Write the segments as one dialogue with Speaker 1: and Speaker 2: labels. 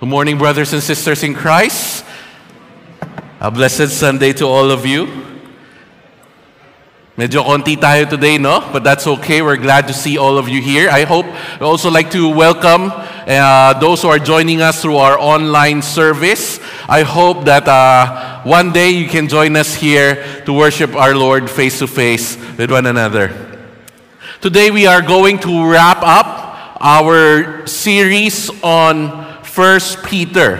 Speaker 1: Good morning, brothers and sisters in Christ. A blessed Sunday to all of you. Medyo konti tayo today, no? But that's okay. We're glad to see all of you here. I hope I also like to welcome uh, those who are joining us through our online service. I hope that uh, one day you can join us here to worship our Lord face to face with one another. Today we are going to wrap up our series on First Peter.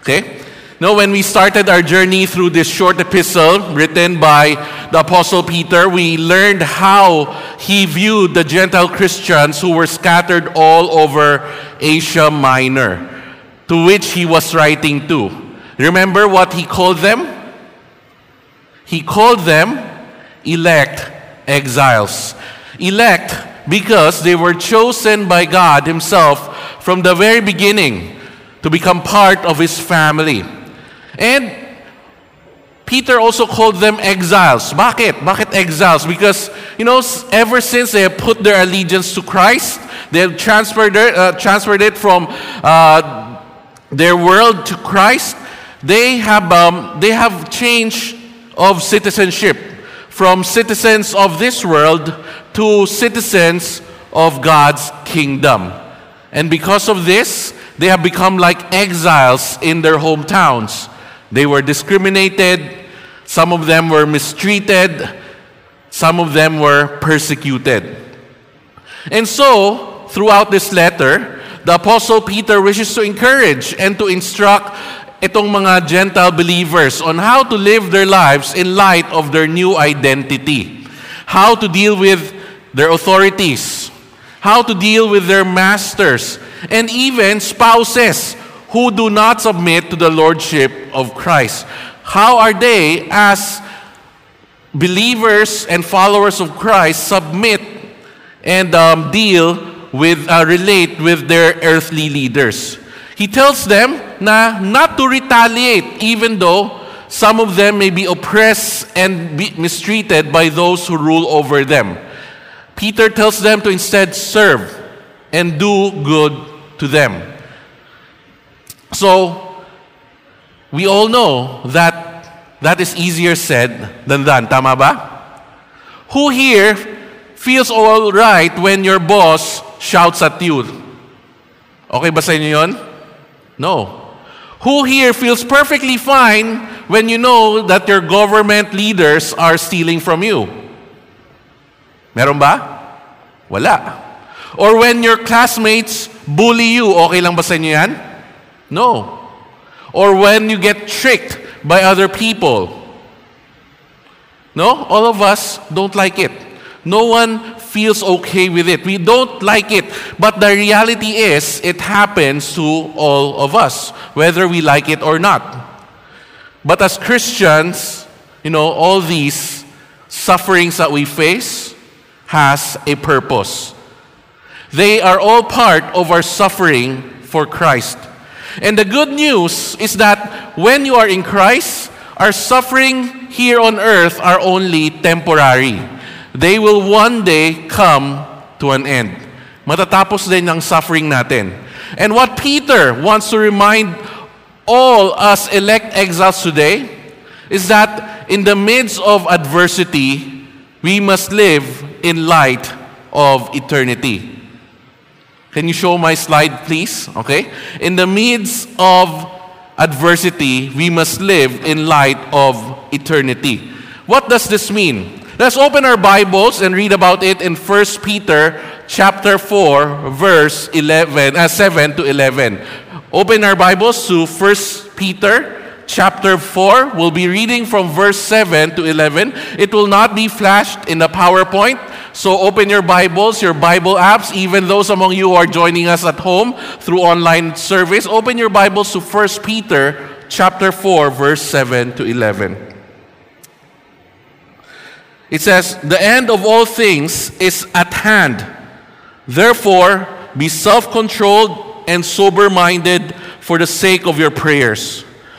Speaker 1: Okay? Now, when we started our journey through this short epistle written by the Apostle Peter, we learned how he viewed the Gentile Christians who were scattered all over Asia Minor, to which he was writing to. Remember what he called them? He called them elect exiles. Elect because they were chosen by God Himself from the very beginning to become part of his family. And Peter also called them exiles. Bakit? Bakit exiles? Because, you know, ever since they have put their allegiance to Christ, they have transferred uh, transferred it from uh, their world to Christ, they have, um, they have changed of citizenship from citizens of this world to citizens of God's kingdom. And because of this, they have become like exiles in their hometowns. They were discriminated, some of them were mistreated, some of them were persecuted. And so, throughout this letter, the Apostle Peter wishes to encourage and to instruct itong mga Gentile believers on how to live their lives in light of their new identity, how to deal with their authorities, how to deal with their masters, and even spouses who do not submit to the lordship of Christ. How are they, as believers and followers of Christ, submit and um, deal with, uh, relate with their earthly leaders? He tells them na not to retaliate, even though some of them may be oppressed and mistreated by those who rule over them. Peter tells them to instead serve and do good to them. So, we all know that that is easier said than done. Tama ba? Who here feels all right when your boss shouts at you? Okay ba sa inyo yun? No. Who here feels perfectly fine when you know that your government leaders are stealing from you? Meron ba? Wala. Or when your classmates bully you, okay lang ba sa inyo yan? No. Or when you get tricked by other people. No? All of us don't like it. No one feels okay with it. We don't like it. But the reality is, it happens to all of us, whether we like it or not. But as Christians, you know, all these sufferings that we face has a purpose. They are all part of our suffering for Christ. And the good news is that when you are in Christ, our suffering here on earth are only temporary. They will one day come to an end. Matatapos din ang suffering natin. And what Peter wants to remind all us elect exiles today is that in the midst of adversity, we must live in light of eternity. Can you show my slide, please? Okay. In the midst of adversity, we must live in light of eternity. What does this mean? Let's open our Bibles and read about it in 1 Peter chapter 4 verse 11 uh, 7 to 11. Open our Bibles to 1 Peter chapter 4. We'll be reading from verse 7 to 11. It will not be flashed in the PowerPoint. So open your Bibles, your Bible apps, even those among you who are joining us at home through online service, open your Bibles to 1 Peter chapter 4 verse 7 to 11. It says, "The end of all things is at hand. Therefore, be self-controlled and sober-minded for the sake of your prayers.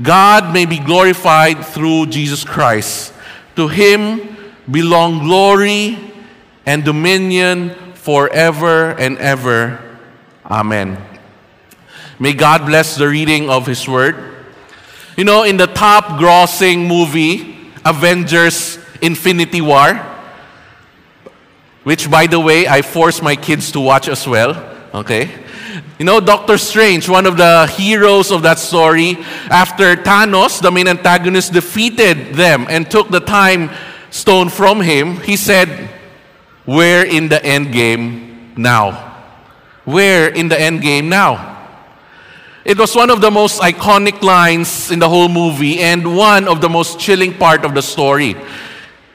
Speaker 1: God may be glorified through Jesus Christ. To him belong glory and dominion forever and ever. Amen. May God bless the reading of His Word. You know, in the top grossing movie, Avengers Infinity War, which by the way, I force my kids to watch as well, okay? You know, Doctor Strange, one of the heroes of that story, after Thanos, the main antagonist, defeated them and took the time stone from him, he said, We're in the end game now. We're in the end game now. It was one of the most iconic lines in the whole movie and one of the most chilling part of the story.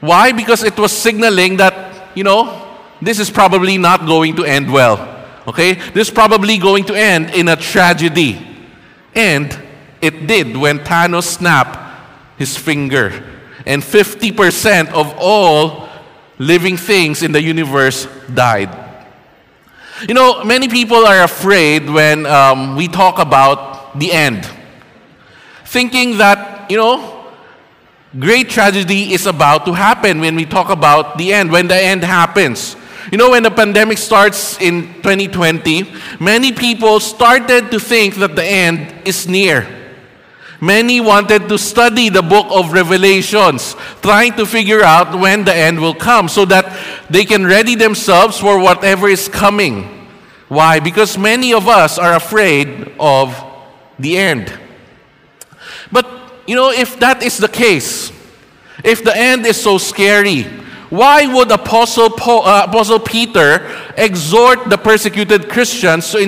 Speaker 1: Why? Because it was signaling that, you know, this is probably not going to end well. Okay? This is probably going to end in a tragedy. And it did when Thanos snapped his finger. And 50% of all living things in the universe died. You know, many people are afraid when um, we talk about the end, thinking that, you know, great tragedy is about to happen when we talk about the end, when the end happens. You know, when the pandemic starts in 2020, many people started to think that the end is near. Many wanted to study the book of Revelations, trying to figure out when the end will come so that they can ready themselves for whatever is coming. Why? Because many of us are afraid of the end. But, you know, if that is the case, if the end is so scary, why would Apostle, Paul, uh, Apostle Peter exhort the persecuted Christians to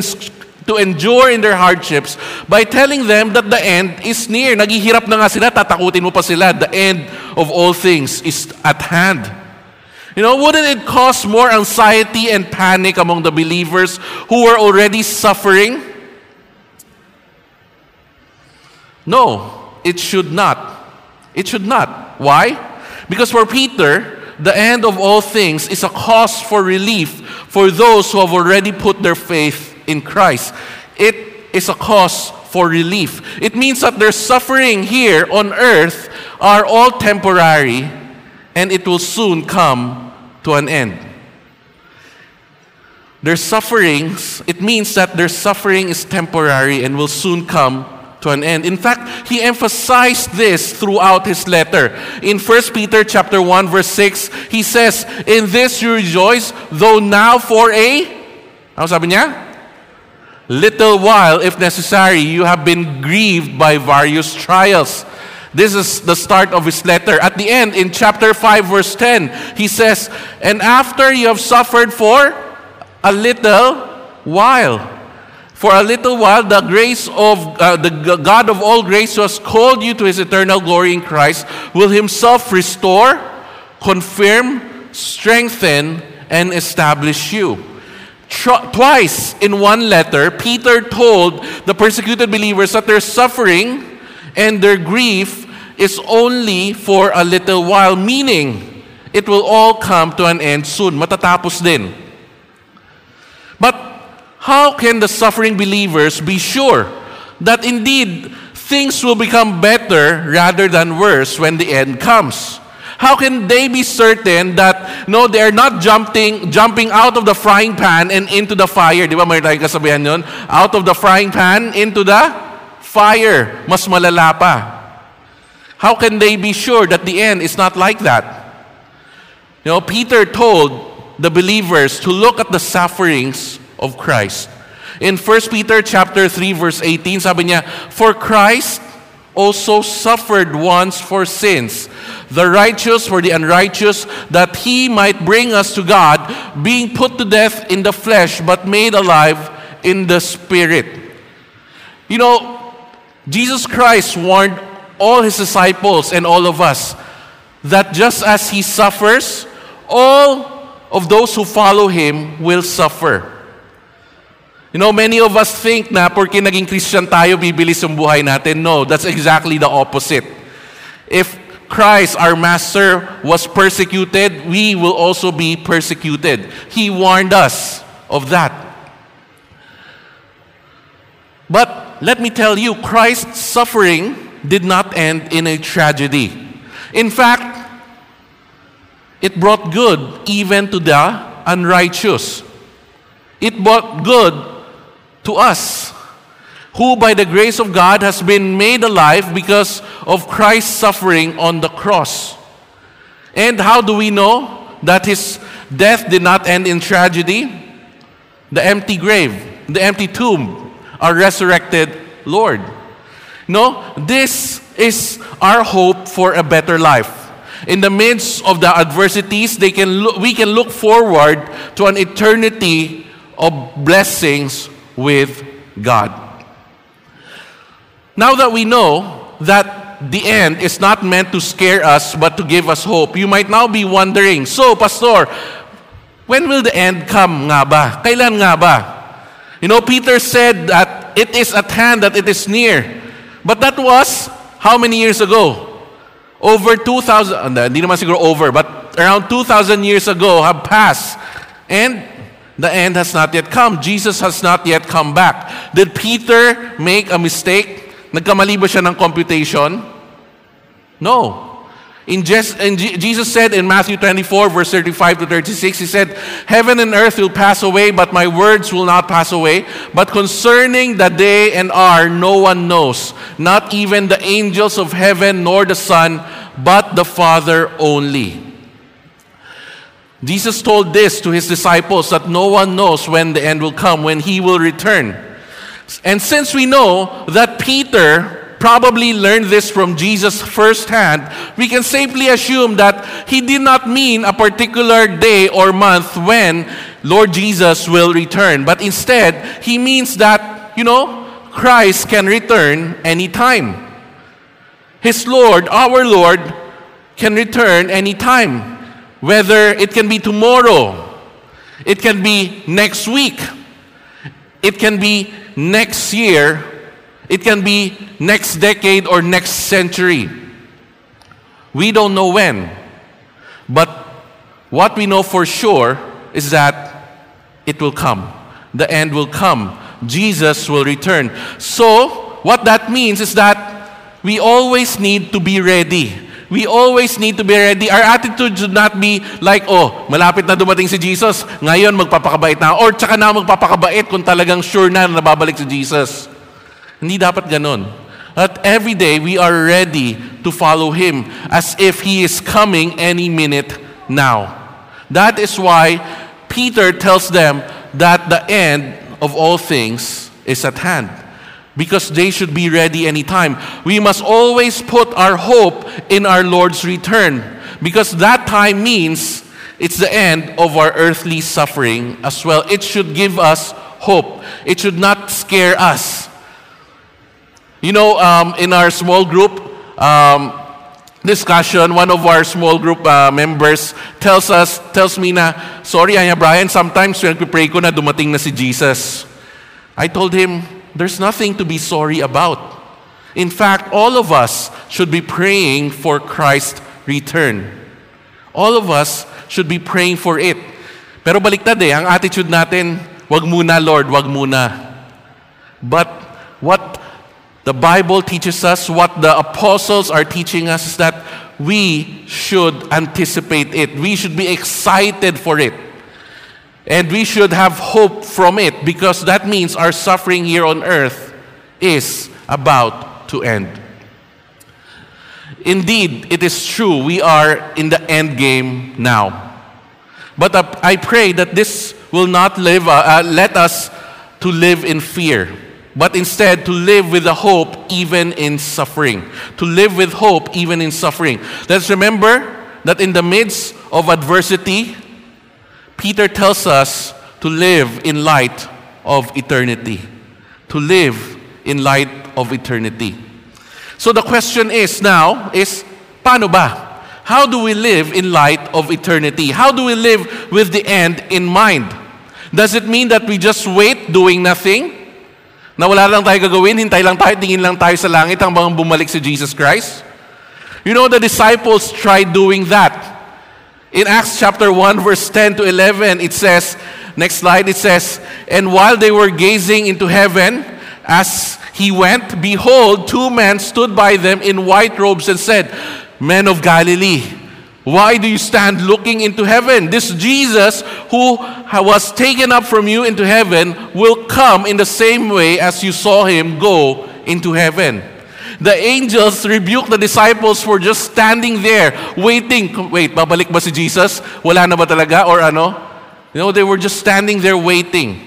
Speaker 1: to endure in their hardships by telling them that the end is near. Naghihirap na nga sila, tatakutin mo pa sila. The end of all things is at hand. You know, wouldn't it cause more anxiety and panic among the believers who were already suffering? No, it should not. It should not. Why? Because for Peter, the end of all things is a cause for relief for those who have already put their faith in Christ. It is a cause for relief. It means that their suffering here on earth are all temporary and it will soon come to an end. Their sufferings, it means that their suffering is temporary and will soon come to an end. In fact, he emphasized this throughout his letter. In 1 Peter chapter 1 verse 6, he says, "In this you rejoice, though now for a Ano sabi niya? little while, if necessary, you have been grieved by various trials. This is the start of his letter. At the end, in chapter 5, verse 10, he says, And after you have suffered for a little while, for a little while, the grace of uh, the God of all grace who has called you to his eternal glory in Christ will himself restore, confirm, strengthen, and establish you. Twice in one letter, Peter told the persecuted believers that their suffering and their grief is only for a little while, meaning it will all come to an end soon. Matatapos din. How can the suffering believers be sure that indeed things will become better rather than worse when the end comes? How can they be certain that no, they are not jumping jumping out of the frying pan and into the fire? Di ba may yun? Out of the frying pan into the fire. Mas malala pa. How can they be sure that the end is not like that? You know, Peter told the believers to look at the sufferings of Christ. In 1 Peter chapter 3 verse 18, sabi niya, For Christ also suffered once for sins, the righteous for the unrighteous, that he might bring us to God, being put to death in the flesh, but made alive in the spirit. You know, Jesus Christ warned all his disciples and all of us that just as he suffers, all of those who follow him will suffer. You know, many of us think na porque naging Christian tayo, bibilis yung buhay natin. No, that's exactly the opposite. If Christ, our Master, was persecuted, we will also be persecuted. He warned us of that. But let me tell you, Christ's suffering did not end in a tragedy. In fact, it brought good even to the unrighteous. It brought good to us, who by the grace of God has been made alive because of Christ's suffering on the cross. And how do we know that his death did not end in tragedy? The empty grave, the empty tomb, our resurrected Lord. No, this is our hope for a better life. In the midst of the adversities, they can look, we can look forward to an eternity of blessings with God. Now that we know that the end is not meant to scare us but to give us hope, you might now be wondering, so, Pastor, when will the end come nga ba? Kailan nga ba? You know, Peter said that it is at hand, that it is near. But that was how many years ago? Over 2,000, hindi naman siguro over, but around 2,000 years ago have passed. And the end has not yet come. Jesus has not yet come back. Did Peter make a mistake? Nagkamali ba siya ng computation? No. In, just, Jesus said in Matthew 24, verse 35 to 36, He said, Heaven and earth will pass away, but my words will not pass away. But concerning the day and hour, no one knows, not even the angels of heaven nor the Son, but the Father only. Jesus told this to his disciples that no one knows when the end will come, when he will return. And since we know that Peter probably learned this from Jesus firsthand, we can safely assume that he did not mean a particular day or month when Lord Jesus will return, but instead, he means that, you know, Christ can return anytime. His Lord, our Lord, can return anytime. Whether it can be tomorrow, it can be next week, it can be next year, it can be next decade or next century. We don't know when. But what we know for sure is that it will come. The end will come. Jesus will return. So, what that means is that we always need to be ready we always need to be ready. Our attitude should not be like, oh, malapit na dumating si Jesus, ngayon magpapakabait na. Or tsaka na magpapakabait kung talagang sure na nababalik si Jesus. Hindi dapat ganon. At every day, we are ready to follow Him as if He is coming any minute now. That is why Peter tells them that the end of all things is at hand because they should be ready anytime. We must always put our hope in our Lord's return because that time means it's the end of our earthly suffering as well. It should give us hope, it should not scare us. You know, um, in our small group, um, discussion, one of our small group uh, members tells us, tells me na, sorry, Aya Brian, sometimes when pray ko na dumating na si Jesus. I told him, there's nothing to be sorry about. In fact, all of us should be praying for Christ's return. All of us should be praying for it. Pero baliktad eh, ang attitude natin, wag muna Lord, wag muna. But what the Bible teaches us, what the apostles are teaching us is that we should anticipate it. We should be excited for it. And we should have hope from it because that means our suffering here on earth is about to end. Indeed, it is true, we are in the end game now. But I pray that this will not live, uh, uh, let us to live in fear, but instead to live with the hope even in suffering. To live with hope even in suffering. Let's remember that in the midst of adversity, Peter tells us to live in light of eternity. To live in light of eternity. So the question is now is paano ba? How do we live in light of eternity? How do we live with the end in mind? Does it mean that we just wait doing nothing? Na wala lang tayo gagawin, hintay lang tayo, tingin lang tayo sa langit hanggang bumalik si Jesus Christ? You know, the disciples tried doing that. In Acts chapter 1, verse 10 to 11, it says, next slide, it says, And while they were gazing into heaven, as he went, behold, two men stood by them in white robes and said, Men of Galilee, why do you stand looking into heaven? This Jesus who was taken up from you into heaven will come in the same way as you saw him go into heaven. The angels rebuked the disciples for just standing there, waiting. Wait, babalik ba si Jesus? Wala na ba talaga? Or ano? You know, they were just standing there waiting.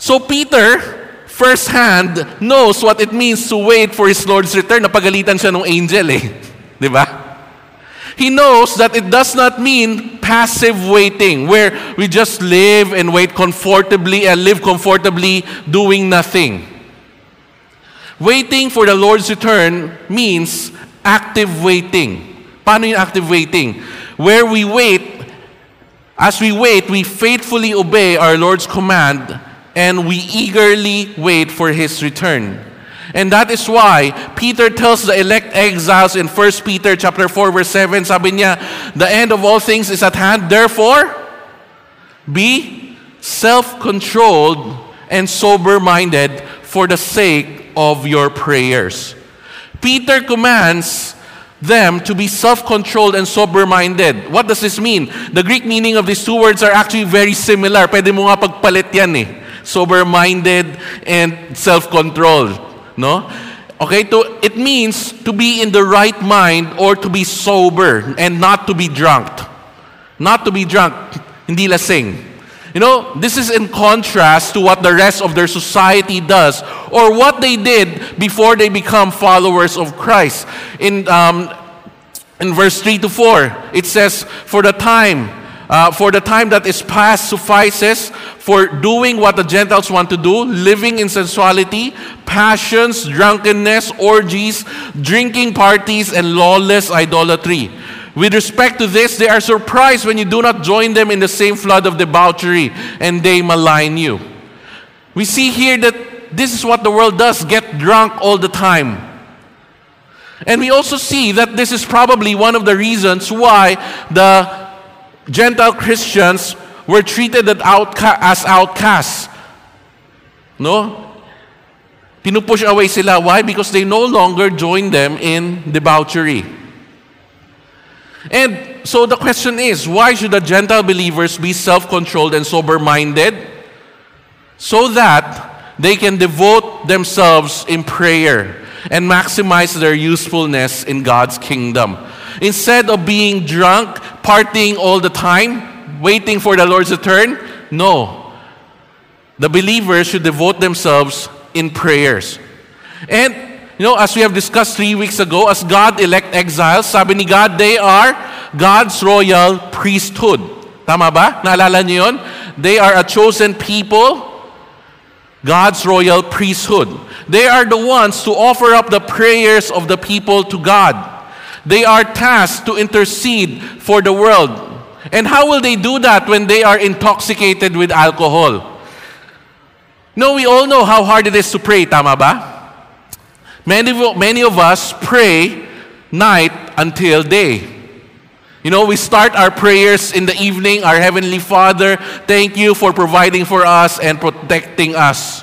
Speaker 1: So Peter, firsthand, knows what it means to wait for his Lord's return. Napagalitan siya ng angel eh. Di ba? He knows that it does not mean passive waiting, where we just live and wait comfortably and live comfortably doing nothing. Waiting for the Lord's return means active waiting. Paano yung active waiting? Where we wait, as we wait, we faithfully obey our Lord's command and we eagerly wait for His return. And that is why Peter tells the elect exiles in 1 Peter chapter 4 verse 7, sabi niya, the end of all things is at hand. Therefore, be self-controlled and sober-minded for the sake of your prayers. Peter commands them to be self-controlled and sober-minded. What does this mean? The Greek meaning of these two words are actually very similar. Pwede mo nga pagpalit yan eh. Sober-minded and self-controlled. No? Okay, to, it means to be in the right mind or to be sober and not to be drunk. Not to be drunk, hindi lasing. You know, this is in contrast to what the rest of their society does or what they did before they become followers of Christ. In, um, in verse 3 to 4, it says, For the time, uh, for the time that is past suffices for doing what the Gentiles want to do, living in sensuality, passions, drunkenness, orgies, drinking parties, and lawless idolatry. With respect to this, they are surprised when you do not join them in the same flood of debauchery and they malign you. We see here that this is what the world does get drunk all the time. And we also see that this is probably one of the reasons why the Gentile Christians were treated as outcasts. No? Pinupush away sila. Why? Because they no longer join them in debauchery. And so the question is, why should the Gentile believers be self-controlled and sober-minded? So that they can devote themselves in prayer and maximize their usefulness in God's kingdom. Instead of being drunk, partying all the time, waiting for the Lord's return, no. The believers should devote themselves in prayers. And, you know, as we have discussed three weeks ago, as God elect exiles, sabi ni God, they are God's royal priesthood. Tama ba? Naalala niyo yun? They are a chosen people, God's royal priesthood. They are the ones to offer up the prayers of the people to God. They are tasked to intercede for the world. And how will they do that when they are intoxicated with alcohol? No, we all know how hard it is to pray, tama ba? Many, many of us pray night until day. You know, we start our prayers in the evening. Our Heavenly Father, thank you for providing for us and protecting us.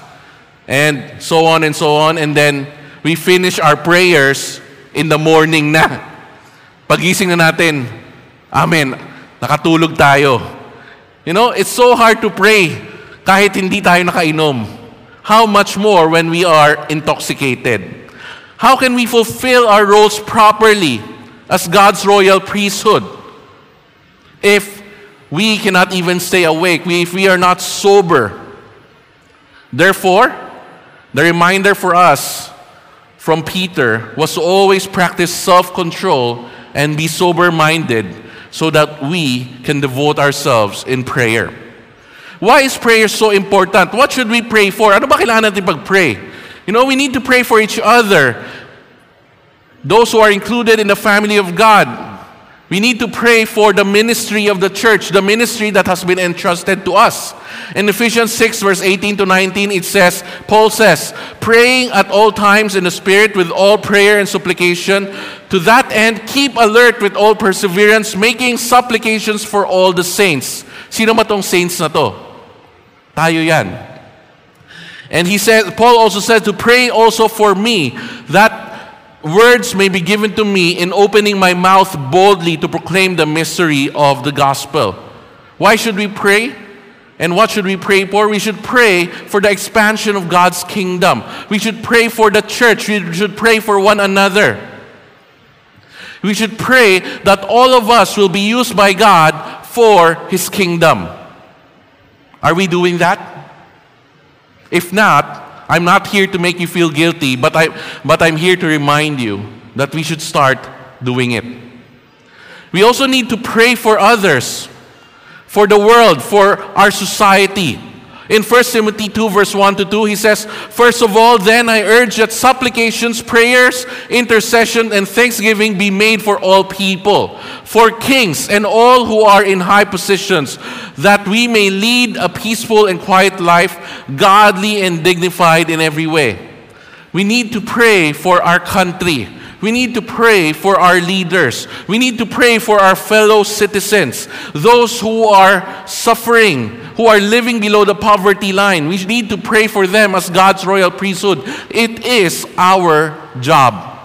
Speaker 1: And so on and so on. And then we finish our prayers in the morning na. Pagising na natin, Amen, nakatulog tayo. You know, it's so hard to pray kahit hindi tayo nakainom. How much more when we are intoxicated? How can we fulfill our roles properly as God's royal priesthood if we cannot even stay awake, if we are not sober? Therefore, the reminder for us from Peter was to always practice self control and be sober minded so that we can devote ourselves in prayer. Why is prayer so important? What should we pray for? Ano ba kailangan natin pag-pray? You know, we need to pray for each other. Those who are included in the family of God. We need to pray for the ministry of the church, the ministry that has been entrusted to us. In Ephesians 6, verse 18 to 19, it says, Paul says, praying at all times in the Spirit with all prayer and supplication. To that end, keep alert with all perseverance, making supplications for all the saints. Sino ba tong saints na to? Tayo yan. And he said, Paul also said to pray also for me that words may be given to me in opening my mouth boldly to proclaim the mystery of the gospel. Why should we pray? And what should we pray for? We should pray for the expansion of God's kingdom. We should pray for the church. We should pray for one another. We should pray that all of us will be used by God for His kingdom. Are we doing that? If not, I'm not here to make you feel guilty, but, I, but I'm here to remind you that we should start doing it. We also need to pray for others, for the world, for our society. In 1 Timothy 2, verse 1 to 2, he says, First of all, then I urge that supplications, prayers, intercession, and thanksgiving be made for all people, for kings and all who are in high positions, that we may lead a peaceful and quiet life, godly and dignified in every way. We need to pray for our country. We need to pray for our leaders. We need to pray for our fellow citizens, those who are suffering, who are living below the poverty line. We need to pray for them as God's royal priesthood. It is our job.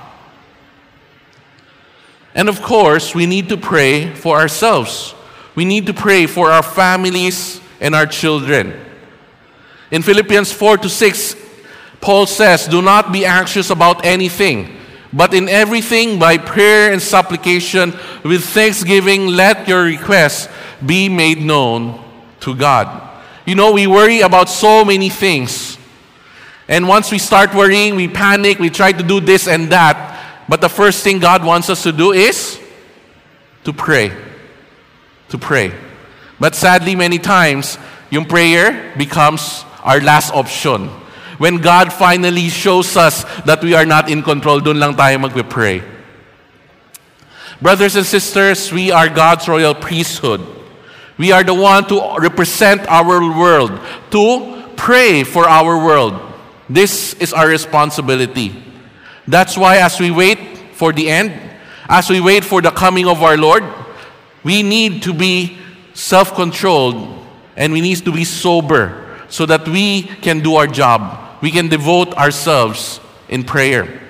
Speaker 1: And of course, we need to pray for ourselves. We need to pray for our families and our children. In Philippians 4 to 6, Paul says, Do not be anxious about anything. But in everything, by prayer and supplication, with thanksgiving, let your requests be made known to God. You know, we worry about so many things. And once we start worrying, we panic, we try to do this and that. But the first thing God wants us to do is to pray. To pray. But sadly, many times, yung prayer becomes our last option. When God finally shows us that we are not in control, dun lang tayo magpe-pray. Brothers and sisters, we are God's royal priesthood. We are the one to represent our world, to pray for our world. This is our responsibility. That's why as we wait for the end, as we wait for the coming of our Lord, we need to be self-controlled and we need to be sober so that we can do our job we can devote ourselves in prayer.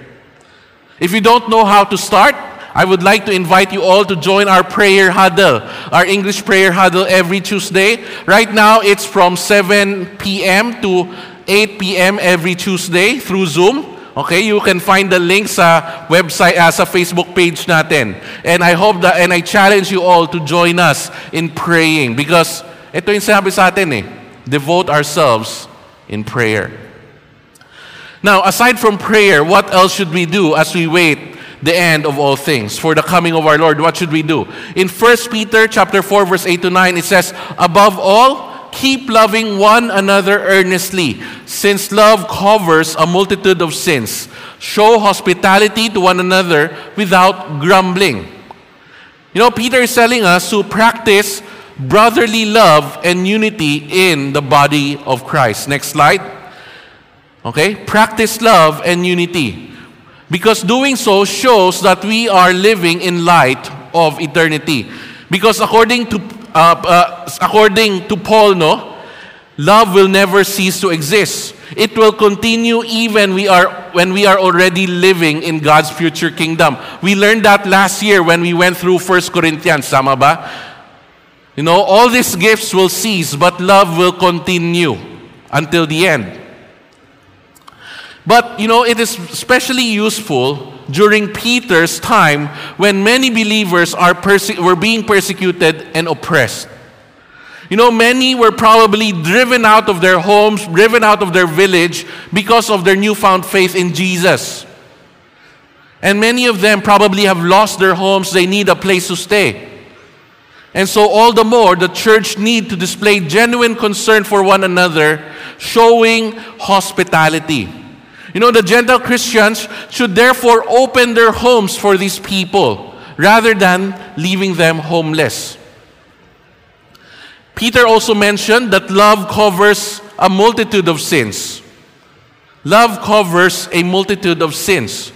Speaker 1: If you don't know how to start, I would like to invite you all to join our prayer huddle, our English prayer huddle every Tuesday. Right now, it's from 7 p.m. to 8 p.m. every Tuesday through Zoom. Okay, you can find the link sa website, uh, sa Facebook page natin. And I hope that, and I challenge you all to join us in praying because ito yung sabi sa atin eh, devote ourselves in prayer. Now, aside from prayer, what else should we do as we wait the end of all things for the coming of our Lord? What should we do? In 1 Peter chapter 4 verse 8 to 9 it says, "Above all, keep loving one another earnestly, since love covers a multitude of sins. Show hospitality to one another without grumbling." You know, Peter is telling us to practice brotherly love and unity in the body of Christ. Next slide. Okay? Practice love and unity. Because doing so shows that we are living in light of eternity. Because according to uh, uh, according to Paul, no, love will never cease to exist. It will continue even we are when we are already living in God's future kingdom. We learned that last year when we went through 1 Corinthians, sama ba? You know, all these gifts will cease, but love will continue until the end. But, you know, it is especially useful during Peter's time when many believers are perse- were being persecuted and oppressed. You know, many were probably driven out of their homes, driven out of their village because of their newfound faith in Jesus. And many of them probably have lost their homes, they need a place to stay. And so, all the more, the church need to display genuine concern for one another, showing hospitality. You know, the Gentile Christians should therefore open their homes for these people. rather than leaving them homeless. Peter also mentioned that love covers a multitude of sins. Love covers a multitude of sins.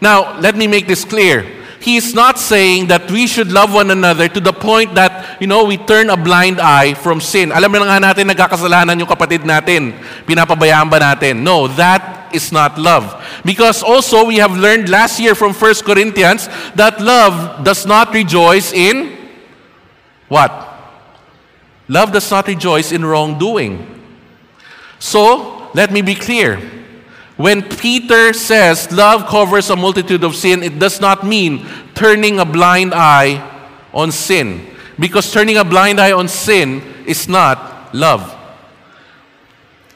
Speaker 1: Now, let me make this clear. He is not saying that we should love one another to the point that, you know, we turn a blind eye from sin. Alam na nga natin, nagkakasalanan yung kapatid natin. Pinapabayaan ba natin? No, that is not love. Because also, we have learned last year from 1 Corinthians that love does not rejoice in what? Love does not rejoice in wrongdoing. So, let me be clear. When Peter says love covers a multitude of sin, it does not mean turning a blind eye on sin. Because turning a blind eye on sin is not love.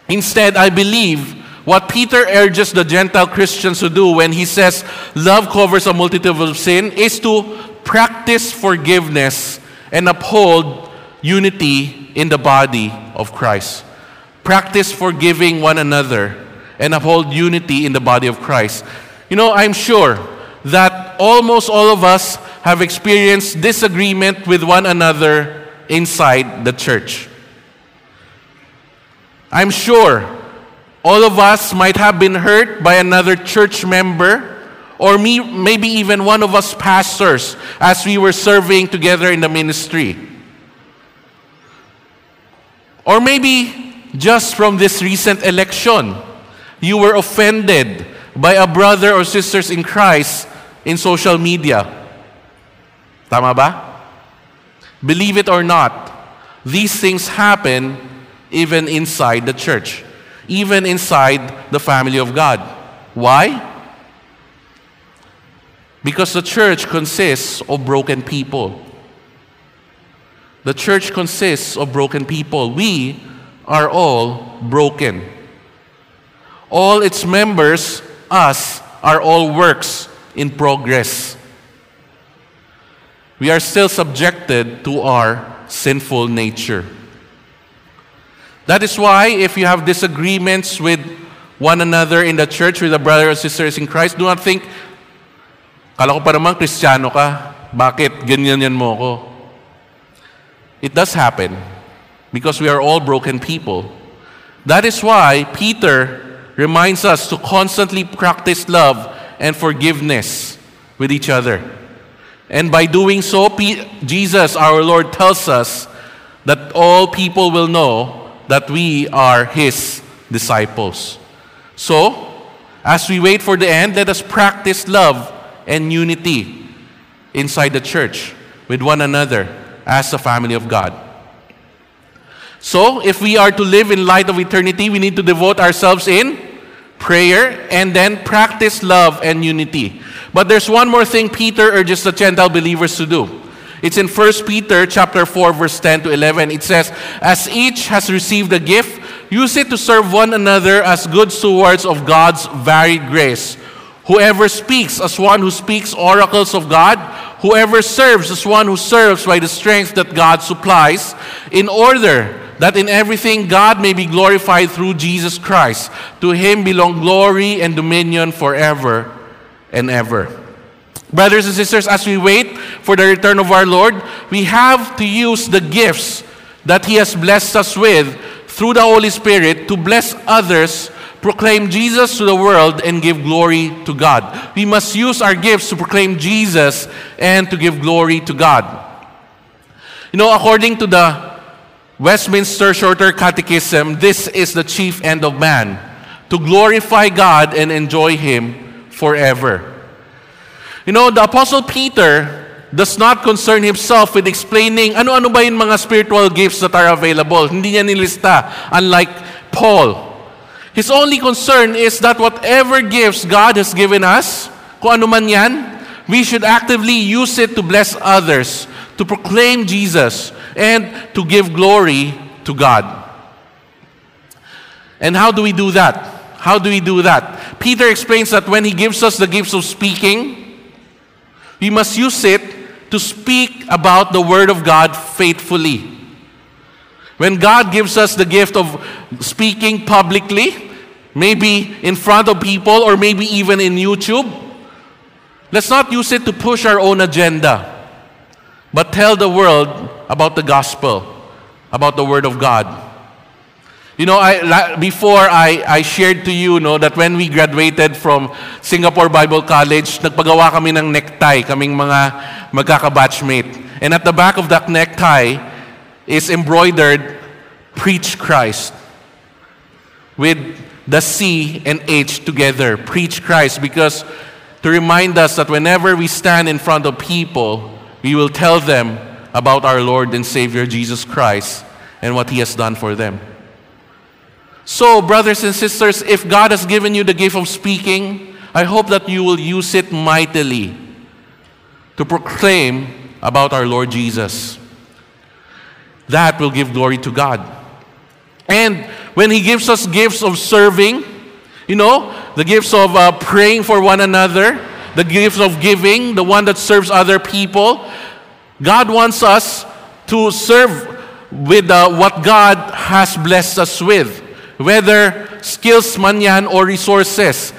Speaker 1: Instead, I believe what Peter urges the Gentile Christians to do when he says love covers a multitude of sin is to practice forgiveness and uphold unity in the body of Christ. Practice forgiving one another and uphold unity in the body of Christ. You know, I'm sure that almost all of us have experienced disagreement with one another inside the church. I'm sure all of us might have been hurt by another church member or me, maybe even one of us pastors as we were serving together in the ministry. Or maybe just from this recent election you were offended by a brother or sisters in Christ in social media. Tama ba? Believe it or not, these things happen even inside the church, even inside the family of God. Why? Because the church consists of broken people. The church consists of broken people. We are all broken. All its members, us, are all works in progress. We are still subjected to our sinful nature. That is why, if you have disagreements with one another in the church, with the brothers and sisters in Christ, do not think, kala ko pa naman ka, bakit ganyan yan mo ko? It does happen because we are all broken people. That is why Peter reminds us to constantly practice love and forgiveness with each other. And by doing so, Jesus, our Lord, tells us that all people will know that we are His disciples. So, as we wait for the end, let us practice love and unity inside the church with one another as a family of God. So, if we are to live in light of eternity, we need to devote ourselves in prayer, and then practice love and unity. But there's one more thing Peter urges the Gentile believers to do. It's in 1 Peter chapter 4 verse 10 to 11. It says, "As each has received a gift, use it to serve one another as good stewards of God's varied grace. Whoever speaks as one who speaks oracles of God, whoever serves as one who serves by the strength that God supplies, in order that in everything God may be glorified through Jesus Christ. To him belong glory and dominion forever and ever. Brothers and sisters, as we wait for the return of our Lord, we have to use the gifts that He has blessed us with through the Holy Spirit to bless others, proclaim Jesus to the world, and give glory to God. We must use our gifts to proclaim Jesus and to give glory to God. You know, according to the Westminster Shorter Catechism, this is the chief end of man to glorify God and enjoy Him forever. You know, the Apostle Peter does not concern himself with explaining ano-ano ba yung mga spiritual gifts that are available. Hindi niya nilista, unlike Paul. His only concern is that whatever gifts God has given us, kung ano man yan, we should actively use it to bless others, to proclaim Jesus, and to give glory to God. And how do we do that? How do we do that? Peter explains that when he gives us the gifts of speaking, we must use it to speak about the Word of God faithfully. When God gives us the gift of speaking publicly, maybe in front of people or maybe even in YouTube, Let's not use it to push our own agenda, but tell the world about the gospel, about the Word of God. You know, I, before I, I shared to you no, that when we graduated from Singapore Bible College, nagpagawa kami ng necktie, kaming mga magkakabatchmate. And at the back of that necktie is embroidered, Preach Christ. With the C and H together, Preach Christ. Because to remind us that whenever we stand in front of people, we will tell them about our Lord and Savior Jesus Christ and what He has done for them. So, brothers and sisters, if God has given you the gift of speaking, I hope that you will use it mightily to proclaim about our Lord Jesus. That will give glory to God. And when He gives us gifts of serving, you know, the gifts of uh, praying for one another, the gifts of giving, the one that serves other people, God wants us to serve with uh, what God has blessed us with whether skills man yan or resources.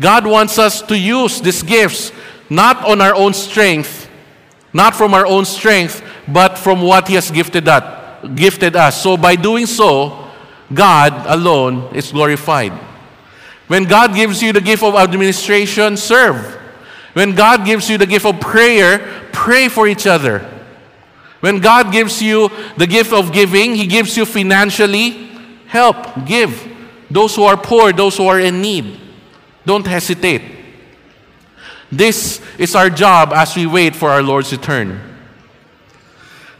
Speaker 1: God wants us to use these gifts not on our own strength, not from our own strength, but from what He has gifted us. Gifted us. So by doing so, God alone is glorified. When God gives you the gift of administration, serve. When God gives you the gift of prayer, pray for each other. When God gives you the gift of giving, He gives you financially, help, give. Those who are poor, those who are in need. Don't hesitate. This is our job as we wait for our Lord's return.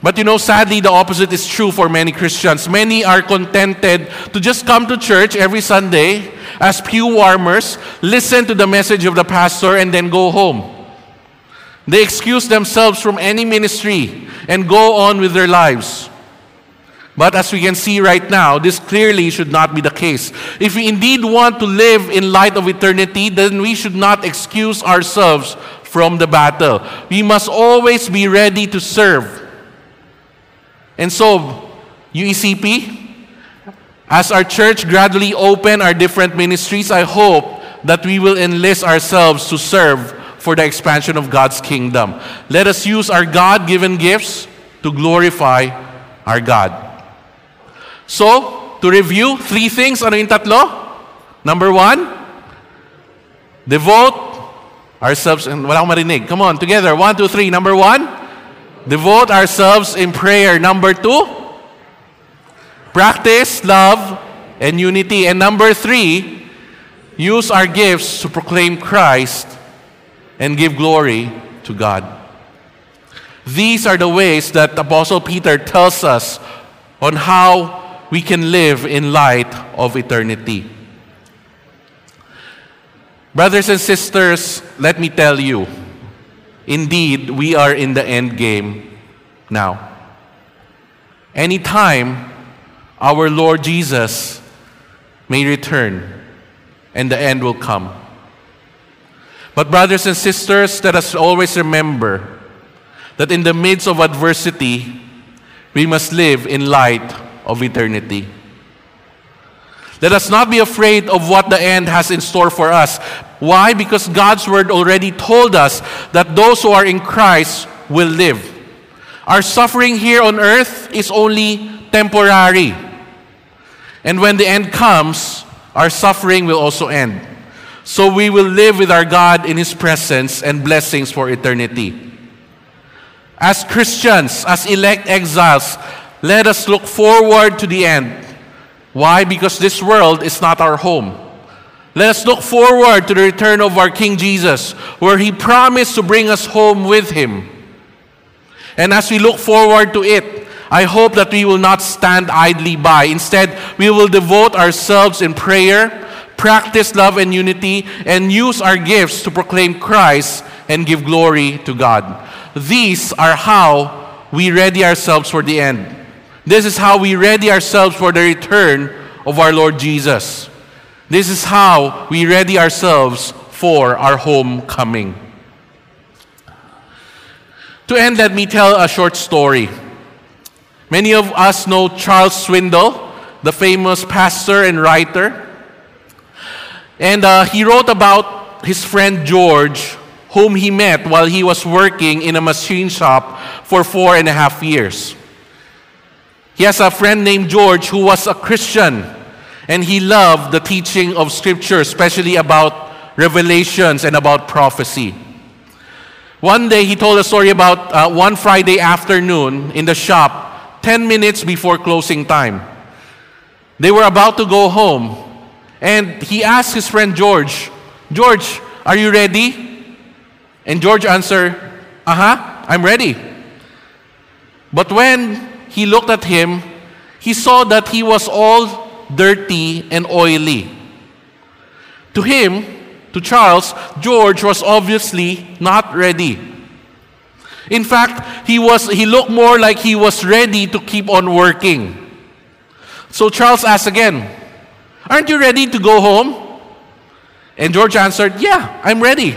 Speaker 1: But you know, sadly, the opposite is true for many Christians. Many are contented to just come to church every Sunday as pew warmers, listen to the message of the pastor, and then go home. They excuse themselves from any ministry and go on with their lives. But as we can see right now, this clearly should not be the case. If we indeed want to live in light of eternity, then we should not excuse ourselves from the battle. We must always be ready to serve. And so, UECP, as our church gradually open our different ministries, I hope that we will enlist ourselves to serve for the expansion of God's kingdom. Let us use our God given gifts to glorify our God. So, to review, three things. Ano yung tatlo? Number one, devote ourselves, and wala akong marinig. Come on, together. One, two, three. Number one, devote ourselves in prayer. Number two, practice love and unity. And number three, use our gifts to proclaim Christ and give glory to God. These are the ways that Apostle Peter tells us on how we can live in light of eternity. Brothers and sisters, let me tell you, indeed, we are in the end game now. Anytime our Lord Jesus may return and the end will come. But, brothers and sisters, let us always remember that in the midst of adversity, we must live in light of eternity. Let us not be afraid of what the end has in store for us. Why? Because God's word already told us that those who are in Christ will live. Our suffering here on earth is only temporary. And when the end comes, our suffering will also end. So we will live with our God in His presence and blessings for eternity. As Christians, as elect exiles, let us look forward to the end. Why? Because this world is not our home. Let us look forward to the return of our King Jesus, where He promised to bring us home with Him. And as we look forward to it, I hope that we will not stand idly by. Instead, we will devote ourselves in prayer, practice love and unity, and use our gifts to proclaim Christ and give glory to God. These are how we ready ourselves for the end. This is how we ready ourselves for the return of our Lord Jesus. This is how we ready ourselves for our homecoming. To end, let me tell a short story. Many of us know Charles Swindoll, the famous pastor and writer. And uh, he wrote about his friend George whom he met while he was working in a machine shop for four and a half years. He has a friend named George who was a Christian, and he loved the teaching of Scripture, especially about revelations and about prophecy. One day he told a story about uh, one Friday afternoon in the shop, 10 minutes before closing time. They were about to go home, and he asked his friend George, George, are you ready? And George answered, Uh huh, I'm ready. But when he looked at him, he saw that he was all dirty and oily. To him, to Charles, George was obviously not ready. In fact, he, was, he looked more like he was ready to keep on working. So Charles asked again, Aren't you ready to go home? And George answered, Yeah, I'm ready.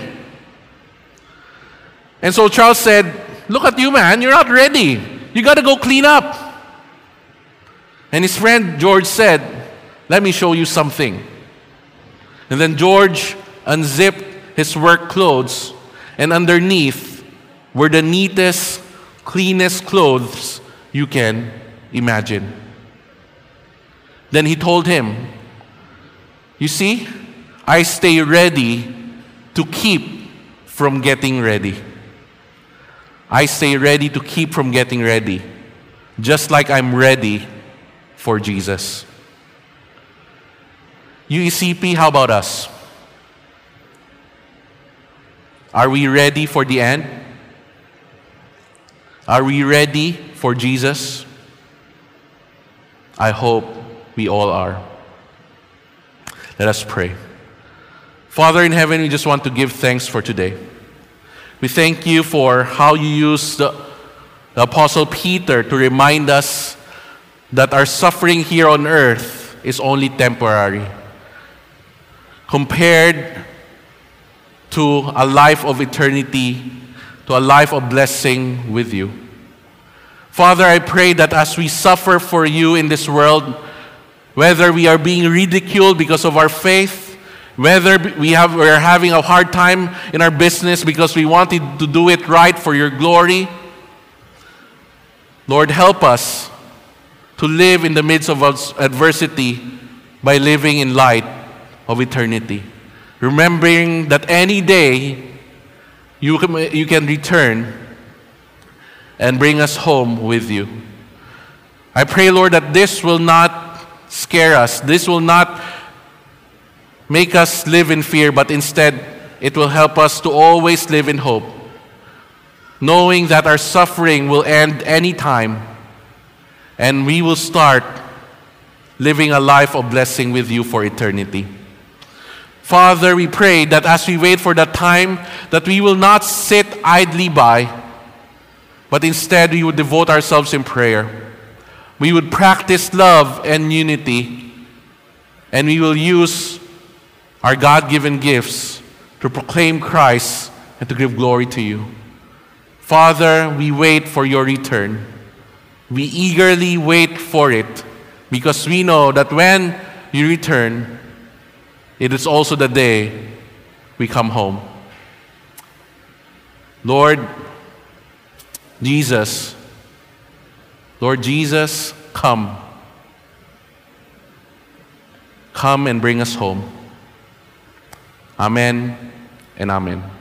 Speaker 1: And so Charles said, Look at you, man, you're not ready. You got to go clean up. And his friend George said, Let me show you something. And then George unzipped his work clothes, and underneath were the neatest, cleanest clothes you can imagine. Then he told him, You see, I stay ready to keep from getting ready. I stay ready to keep from getting ready, just like I'm ready for Jesus. UECP, how about us? Are we ready for the end? Are we ready for Jesus? I hope we all are. Let us pray. Father in heaven, we just want to give thanks for today. We thank you for how you used the, the Apostle Peter to remind us that our suffering here on earth is only temporary. Compared to a life of eternity, to a life of blessing with you. Father, I pray that as we suffer for you in this world, whether we are being ridiculed because of our faith, whether we have, we're having a hard time in our business because we wanted to do it right for your glory, Lord, help us to live in the midst of adversity by living in light of eternity. Remembering that any day you can, you can return and bring us home with you. I pray, Lord, that this will not scare us. This will not make us live in fear, but instead, it will help us to always live in hope, knowing that our suffering will end any time and we will start living a life of blessing with you for eternity. Father, we pray that as we wait for that time, that we will not sit idly by, but instead we would devote ourselves in prayer we would practice love and unity, and we will use our God given gifts to proclaim Christ and to give glory to you. Father, we wait for your return. We eagerly wait for it because we know that when you return, it is also the day we come home. Lord Jesus, Lord Jesus, come. Come and bring us home. Amen and amen.